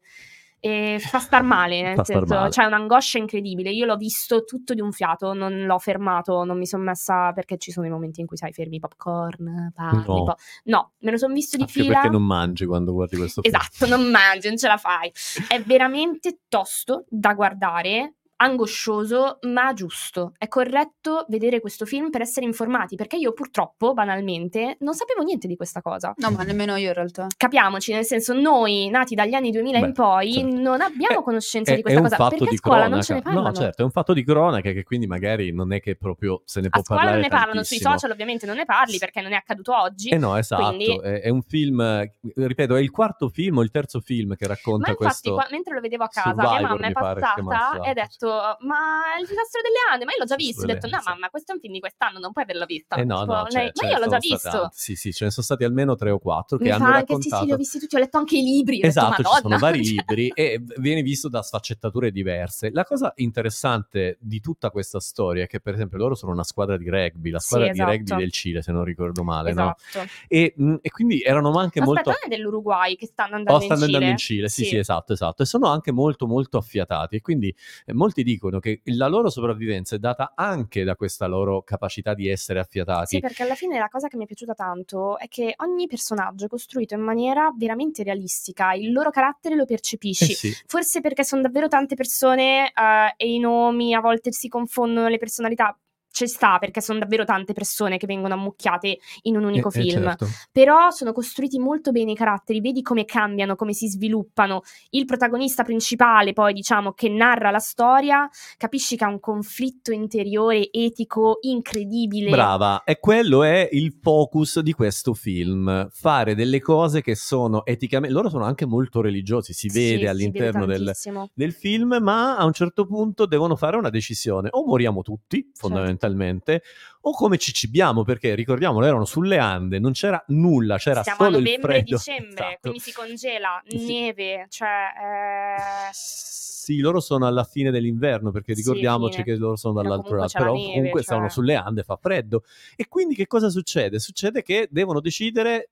[SPEAKER 3] E fa star male, nel
[SPEAKER 4] Fa
[SPEAKER 3] senso,
[SPEAKER 4] male.
[SPEAKER 3] c'è un'angoscia incredibile. Io l'ho visto tutto di un fiato, non l'ho fermato, non mi sono messa perché ci sono i momenti in cui sai, fermi popcorn, parli,
[SPEAKER 4] No.
[SPEAKER 3] po- no, me lo sono visto di
[SPEAKER 4] Anche
[SPEAKER 3] fila.
[SPEAKER 4] perché non mangi quando guardi questo film.
[SPEAKER 3] Esatto, non mangi, non ce la fai. È veramente tosto da guardare, angoscioso, ma giusto. È corretto vedere questo film per essere informati, perché io purtroppo, banalmente, non sapevo niente di questa cosa.
[SPEAKER 2] No, ma nemmeno io in realtà.
[SPEAKER 3] Capiamoci, nel senso, noi nati dagli anni 2000
[SPEAKER 4] Beh,
[SPEAKER 3] in poi
[SPEAKER 4] certo.
[SPEAKER 3] non abbiamo conoscenza
[SPEAKER 4] È,
[SPEAKER 3] di
[SPEAKER 4] è
[SPEAKER 3] questa
[SPEAKER 4] un
[SPEAKER 3] cosa,
[SPEAKER 4] fatto
[SPEAKER 3] perché
[SPEAKER 4] di
[SPEAKER 3] a scuola
[SPEAKER 4] cronaca.
[SPEAKER 3] non ce ne parlano.
[SPEAKER 4] No, certo, è un fatto di cronaca che quindi magari non è che proprio se ne
[SPEAKER 3] A
[SPEAKER 4] può
[SPEAKER 3] scuola non
[SPEAKER 4] parlare
[SPEAKER 3] ne parlano, sui
[SPEAKER 4] tantissimo.
[SPEAKER 3] social ovviamente non ne parli perché non è accaduto oggi.
[SPEAKER 4] Eh no, esatto,
[SPEAKER 3] Quindi-
[SPEAKER 4] è, è un film, eh, ripeto, è il quarto film o il terzo film che racconta
[SPEAKER 3] Ma infatti,
[SPEAKER 4] questo
[SPEAKER 3] qua- mentre lo vedevo a casa,
[SPEAKER 4] Survivor,
[SPEAKER 3] mia mamma è passata e ha
[SPEAKER 4] l'altro,
[SPEAKER 3] detto? Ma il disastro delle Ande, ma io l'ho già visto. Ho detto, no
[SPEAKER 4] sì.
[SPEAKER 3] mamma, questo è un film di quest'anno, non puoi averlo visto.
[SPEAKER 4] Eh no,
[SPEAKER 3] Tipo,
[SPEAKER 4] no,
[SPEAKER 3] lei,
[SPEAKER 4] cioè,
[SPEAKER 3] ma
[SPEAKER 4] ne
[SPEAKER 3] io l'ho già
[SPEAKER 4] sono stati
[SPEAKER 3] visto.
[SPEAKER 4] tanti. Sì, sì, ce ne sono stati almeno tre o quattro che
[SPEAKER 3] Mi
[SPEAKER 4] hanno
[SPEAKER 3] fa anche, sì,
[SPEAKER 4] raccontato.
[SPEAKER 3] sì, li ho visti tutti, ho letto anche i libri.
[SPEAKER 4] Esatto,
[SPEAKER 3] detto,
[SPEAKER 4] ci sono vari
[SPEAKER 3] Cioè,
[SPEAKER 4] libri e viene visto da sfaccettature diverse. La cosa interessante di tutta questa storia è che, per esempio, loro sono una squadra di rugby, la
[SPEAKER 3] Sì,
[SPEAKER 4] squadra
[SPEAKER 3] esatto.
[SPEAKER 4] di rugby del Cile, se non ricordo male, no?
[SPEAKER 3] Esatto.
[SPEAKER 4] E, mh, e quindi erano anche
[SPEAKER 3] Aspetta,
[SPEAKER 4] molto...
[SPEAKER 3] è dell'Uruguay che stanno andando
[SPEAKER 4] Oh, stanno
[SPEAKER 3] in Cile?
[SPEAKER 4] andando in Cile, sì, sì, esatto, esatto. E sono anche molto, molto affiatati. E quindi eh, molti dicono che la loro sopravvivenza è data anche da questa loro capacità di essere affiatati.
[SPEAKER 3] Sì, perché alla fine la cosa che mi è piaciuta tanto è che ogni personaggio è costruito in maniera veramente realistica, il loro carattere lo percepisci.
[SPEAKER 4] Eh sì.
[SPEAKER 3] Forse perché sono davvero tante persone eh, e i nomi a volte si confondono le personalità. Ci sta perché sono davvero tante persone che vengono ammucchiate in un unico
[SPEAKER 4] Eh, eh,
[SPEAKER 3] film.
[SPEAKER 4] certo.
[SPEAKER 3] Però sono costruiti molto bene i caratteri, vedi come cambiano, come si sviluppano. Il protagonista principale, poi diciamo, che narra la storia, capisci che ha un conflitto interiore etico incredibile.
[SPEAKER 4] Brava, e quello è il focus di questo film, fare delle cose che sono eticamente... Loro sono anche molto religiosi, si
[SPEAKER 3] Sì,
[SPEAKER 4] vede
[SPEAKER 3] si
[SPEAKER 4] all'interno
[SPEAKER 3] vede
[SPEAKER 4] del, del film, ma a un certo punto devono fare una decisione, o moriamo tutti,
[SPEAKER 3] Certo.
[SPEAKER 4] Fondamentalmente, o come ci cibiamo, perché ricordiamolo, erano sulle Ande, non c'era nulla, c'era
[SPEAKER 3] Siamo a
[SPEAKER 4] solo il
[SPEAKER 3] novembre e
[SPEAKER 4] freddo.
[SPEAKER 3] dicembre,
[SPEAKER 4] Esatto.
[SPEAKER 3] quindi si congela,
[SPEAKER 4] Sì.
[SPEAKER 3] neve, cioè... eh,
[SPEAKER 4] Sì, loro sono alla fine dell'inverno, perché
[SPEAKER 3] Sì,
[SPEAKER 4] ricordiamoci
[SPEAKER 3] fine.
[SPEAKER 4] che loro sono dall'altro lato, però
[SPEAKER 3] neve,
[SPEAKER 4] comunque
[SPEAKER 3] cioè.
[SPEAKER 4] sono sulle Ande, fa freddo. E quindi che cosa succede? Succede che devono decidere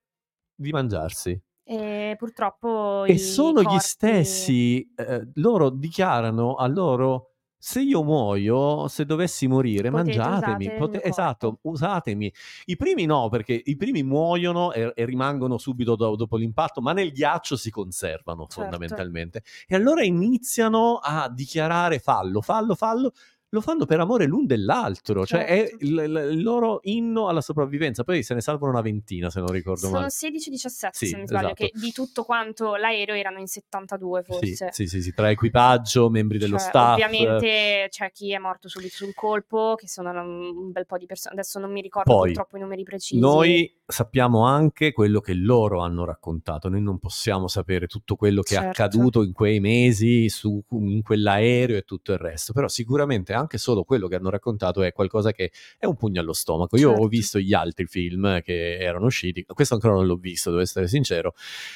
[SPEAKER 4] di mangiarsi.
[SPEAKER 3] E purtroppo
[SPEAKER 4] E sono gli
[SPEAKER 3] corpi-
[SPEAKER 4] stessi, eh, loro dichiarano a loro, se io muoio, se dovessi morire,
[SPEAKER 3] Potete,
[SPEAKER 4] mangiatemi,
[SPEAKER 3] usate
[SPEAKER 4] pote- esatto, usatemi. I primi no, perché i primi muoiono e, e rimangono subito do- dopo l'impatto, ma nel ghiaccio si conservano
[SPEAKER 3] Certo.
[SPEAKER 4] fondamentalmente. E allora iniziano a dichiarare fallo, fallo, fallo. Lo fanno per amore l'un dell'altro, cioè è
[SPEAKER 3] Certo.
[SPEAKER 4] il, il- il loro inno alla sopravvivenza. Poi se ne salvano una ventina, se non ricordo
[SPEAKER 3] Sono
[SPEAKER 4] male.
[SPEAKER 3] 16-17
[SPEAKER 4] Sì,
[SPEAKER 3] se non mi sbaglio,
[SPEAKER 4] esatto.
[SPEAKER 3] che di tutto quanto l'aereo erano in 72
[SPEAKER 4] Sì,
[SPEAKER 3] forse.
[SPEAKER 4] sì, sì, sì, tra equipaggio, membri dello
[SPEAKER 3] Cioè,
[SPEAKER 4] staff.
[SPEAKER 3] Ovviamente c'è chi è morto subito sul colpo, che sono un bel po' di persone. Adesso non mi ricordo
[SPEAKER 4] Poi,
[SPEAKER 3] purtroppo i numeri precisi.
[SPEAKER 4] Noi sappiamo anche quello che loro hanno raccontato, noi non possiamo sapere tutto quello che è
[SPEAKER 3] Certo.
[SPEAKER 4] accaduto in quei mesi, su, in quell'aereo e tutto il resto, però sicuramente anche solo quello che hanno raccontato è qualcosa che è un pugno allo stomaco. Io ho
[SPEAKER 3] Certo.
[SPEAKER 4] visto gli altri film che erano usciti, questo ancora non l'ho visto, devo essere sincero,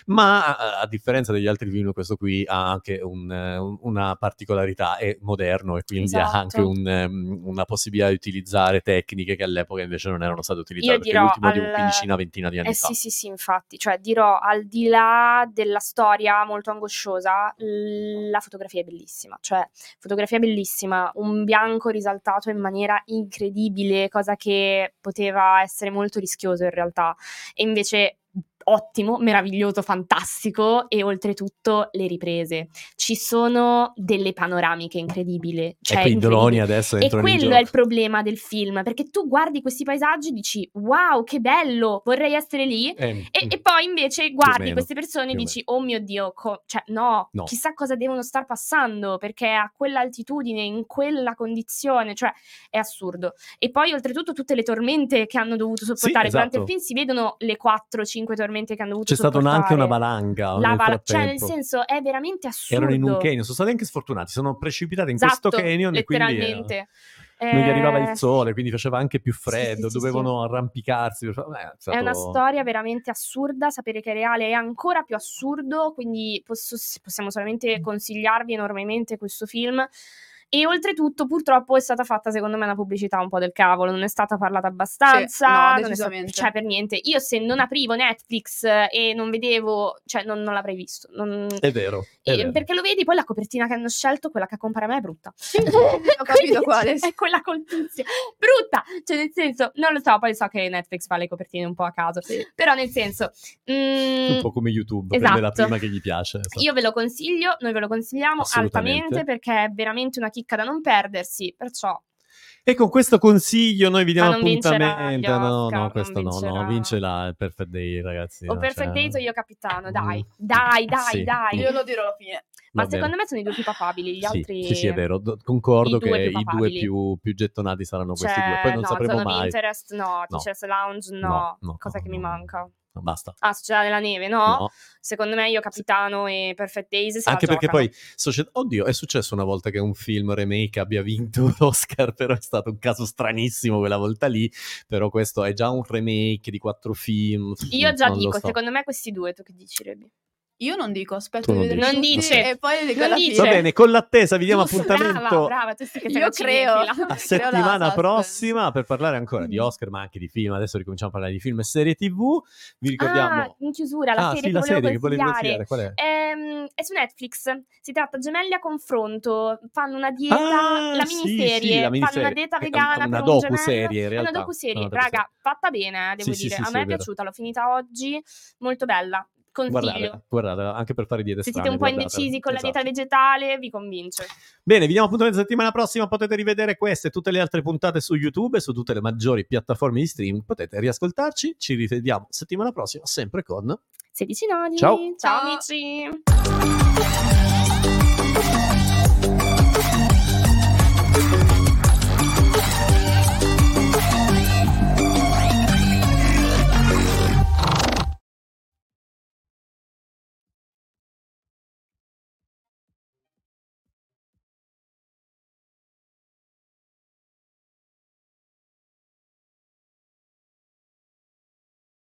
[SPEAKER 4] ma a, differenza degli altri film questo qui ha anche un, un- una particolarità, è moderno e quindi ha
[SPEAKER 3] Esatto.
[SPEAKER 4] anche un, ehm, una possibilità di utilizzare tecniche che all'epoca invece non erano state utilizzate,
[SPEAKER 3] Io dirò
[SPEAKER 4] l'ultimo è di un
[SPEAKER 3] al-
[SPEAKER 4] quindicina, ventina di anni
[SPEAKER 3] Eh
[SPEAKER 4] fa.
[SPEAKER 3] sì, sì, sì, infatti, cioè dirò al di là della storia molto angosciosa, la fotografia è bellissima, cioè fotografia bellissima, un bianco risaltato in maniera incredibile, cosa che poteva essere molto rischioso in realtà, e invece ottimo, meraviglioso, fantastico e oltretutto le riprese. Ci sono delle panoramiche incredibili. Cioè,
[SPEAKER 4] e quei droni adesso
[SPEAKER 3] E quello è il problema del film, perché tu guardi questi paesaggi e dici wow, che bello, vorrei essere lì.
[SPEAKER 4] Eh,
[SPEAKER 3] E, e poi invece guardi
[SPEAKER 4] meno,
[SPEAKER 3] queste persone e dici oh mio Dio, co- cioè no,
[SPEAKER 4] No.
[SPEAKER 3] chissà cosa devono star passando perché a quell'altitudine, in quella condizione, cioè è assurdo. E poi oltretutto tutte le tormente che hanno dovuto sopportare durante il
[SPEAKER 4] esatto.
[SPEAKER 3] film si vedono le 4-5 tormente che hanno dovuto
[SPEAKER 4] C'è stata anche una valanga
[SPEAKER 3] La vala- cioè nel senso è veramente assurdo.
[SPEAKER 4] Erano in un canyon, sono stati anche sfortunati, sono precipitati in
[SPEAKER 3] Esatto,
[SPEAKER 4] questo canyon e quindi eh,
[SPEAKER 3] letteralmente.
[SPEAKER 4] non gli arrivava
[SPEAKER 3] Eh,
[SPEAKER 4] il sole, quindi faceva anche più
[SPEAKER 3] sì,
[SPEAKER 4] freddo,
[SPEAKER 3] sì, sì,
[SPEAKER 4] dovevano arrampicarsi. per beh, è, stato-
[SPEAKER 3] È una storia veramente assurda, sapere che è reale è ancora più assurdo, quindi posso- possiamo solamente consigliarvi enormemente questo film. E oltretutto, purtroppo, è stata fatta, secondo me, una pubblicità un po' del cavolo. Non è stata parlata abbastanza.
[SPEAKER 2] Sì, no,
[SPEAKER 3] non è sta-
[SPEAKER 2] decisamente.
[SPEAKER 3] cioè, per niente. Io, se non aprivo Netflix eh, e non vedevo, cioè, non, non l'avrei visto. Non-
[SPEAKER 4] È vero, è
[SPEAKER 3] e-
[SPEAKER 4] vero.
[SPEAKER 3] perché lo vedi, poi la copertina che hanno scelto, quella che compare a me, è brutta.
[SPEAKER 2] Ho capito quale.
[SPEAKER 3] È quella col tizio. Brutta! Cioè, nel senso, non lo so, poi so che Netflix fa le copertine un po' a caso. Però, nel senso, mm,
[SPEAKER 4] un po' come YouTube, prende la
[SPEAKER 3] esatto.
[SPEAKER 4] prima che gli piace. esatto.
[SPEAKER 3] io ve lo consiglio, noi ve lo consigliamo
[SPEAKER 4] Assolutamente.
[SPEAKER 3] altamente perché è veramente una chicca da non perdersi. Perciò,
[SPEAKER 4] E con questo consiglio noi vi diamo appuntamento. No,
[SPEAKER 3] Oscar,
[SPEAKER 4] no,
[SPEAKER 3] non
[SPEAKER 4] questo no, no,
[SPEAKER 3] vincerà
[SPEAKER 4] il Perfect Day, ragazzi.
[SPEAKER 3] o
[SPEAKER 4] no,
[SPEAKER 3] Perfect
[SPEAKER 4] cioè-
[SPEAKER 3] Days o io capitano, dai,
[SPEAKER 4] Mm.
[SPEAKER 3] dai, dai,
[SPEAKER 4] Sì.
[SPEAKER 3] dai.
[SPEAKER 2] Io lo dirò alla fine.
[SPEAKER 3] Ma
[SPEAKER 4] Va
[SPEAKER 3] secondo
[SPEAKER 4] bene.
[SPEAKER 3] me sono i due più papabili, gli
[SPEAKER 4] Sì,
[SPEAKER 3] altri...
[SPEAKER 4] sì, sì, è vero. Do- Concordo che i due più, più gettonati saranno questi
[SPEAKER 3] Cioè,
[SPEAKER 4] due. Poi non
[SPEAKER 3] no,
[SPEAKER 4] sapremo mai.
[SPEAKER 3] Interest no,
[SPEAKER 4] No.
[SPEAKER 3] Teachers Lounge no,
[SPEAKER 4] No, no,
[SPEAKER 3] cosa
[SPEAKER 4] no,
[SPEAKER 3] che
[SPEAKER 4] no,
[SPEAKER 3] mi
[SPEAKER 4] no.
[SPEAKER 3] manca.
[SPEAKER 4] Basta.
[SPEAKER 3] Ah, Società della Neve, no?
[SPEAKER 4] No.
[SPEAKER 3] Secondo me io, Capitano e Perfect Days
[SPEAKER 4] Anche perché
[SPEAKER 3] giocano.
[SPEAKER 4] poi, Società- oddio, è successo una volta che un film remake abbia vinto l'Oscar, però è stato un caso stranissimo quella volta lì. Però questo è già un remake di quattro film.
[SPEAKER 3] Io già
[SPEAKER 4] non
[SPEAKER 3] dico,
[SPEAKER 4] so.
[SPEAKER 3] secondo me questi due, tu che dici, Rebi?
[SPEAKER 2] Io non dico,
[SPEAKER 4] Tu
[SPEAKER 2] aspetto
[SPEAKER 4] non
[SPEAKER 2] di vedere.
[SPEAKER 3] Non dice.
[SPEAKER 2] e poi dico
[SPEAKER 3] Non dice.
[SPEAKER 4] Va bene, con l'attesa vi diamo
[SPEAKER 3] Giusto,
[SPEAKER 4] appuntamento
[SPEAKER 3] Brava, brava, tu sì che
[SPEAKER 2] Io creo.
[SPEAKER 3] cinefila.
[SPEAKER 4] a settimana
[SPEAKER 2] la
[SPEAKER 4] prossima per parlare ancora di Oscar, ma anche di film. Adesso ricominciamo a parlare di film e serie TV. Vi ricordiamo.
[SPEAKER 3] Ah, in chiusura, la
[SPEAKER 4] Ah,
[SPEAKER 3] serie
[SPEAKER 4] sì, la
[SPEAKER 3] che volevo
[SPEAKER 4] serie che volevi
[SPEAKER 3] consigliare.
[SPEAKER 4] qual è?
[SPEAKER 3] Ehm, è su Netflix, si tratta Gemelli a confronto, fanno una dieta,
[SPEAKER 4] Ah,
[SPEAKER 3] la
[SPEAKER 4] sì,
[SPEAKER 3] miniserie,
[SPEAKER 4] sì, la
[SPEAKER 3] fanno
[SPEAKER 4] miniserie.
[SPEAKER 3] una dieta vegana
[SPEAKER 4] una docuserie, in realtà.
[SPEAKER 3] una docuserie, raga, fatta bene, eh, devo
[SPEAKER 4] Sì, sì,
[SPEAKER 3] dire,
[SPEAKER 4] sì,
[SPEAKER 3] a
[SPEAKER 4] sì,
[SPEAKER 3] me
[SPEAKER 4] è
[SPEAKER 3] piaciuta, l'ho finita oggi, molto bella, consiglio.
[SPEAKER 4] Guardate, guardate, anche per fare diete
[SPEAKER 3] Se siete
[SPEAKER 4] strane,
[SPEAKER 3] un po'
[SPEAKER 4] guardatela.
[SPEAKER 3] indecisi con la
[SPEAKER 4] Esatto.
[SPEAKER 3] dieta vegetale, vi convince.
[SPEAKER 4] Bene, vi diamo appuntamento settimana prossima. Potete rivedere queste e tutte le altre puntate su YouTube e su tutte le maggiori piattaforme di streaming. Potete riascoltarci. Ci rivediamo settimana prossima, sempre con
[SPEAKER 3] 16 nodi.
[SPEAKER 4] Ciao.
[SPEAKER 3] Ciao amici.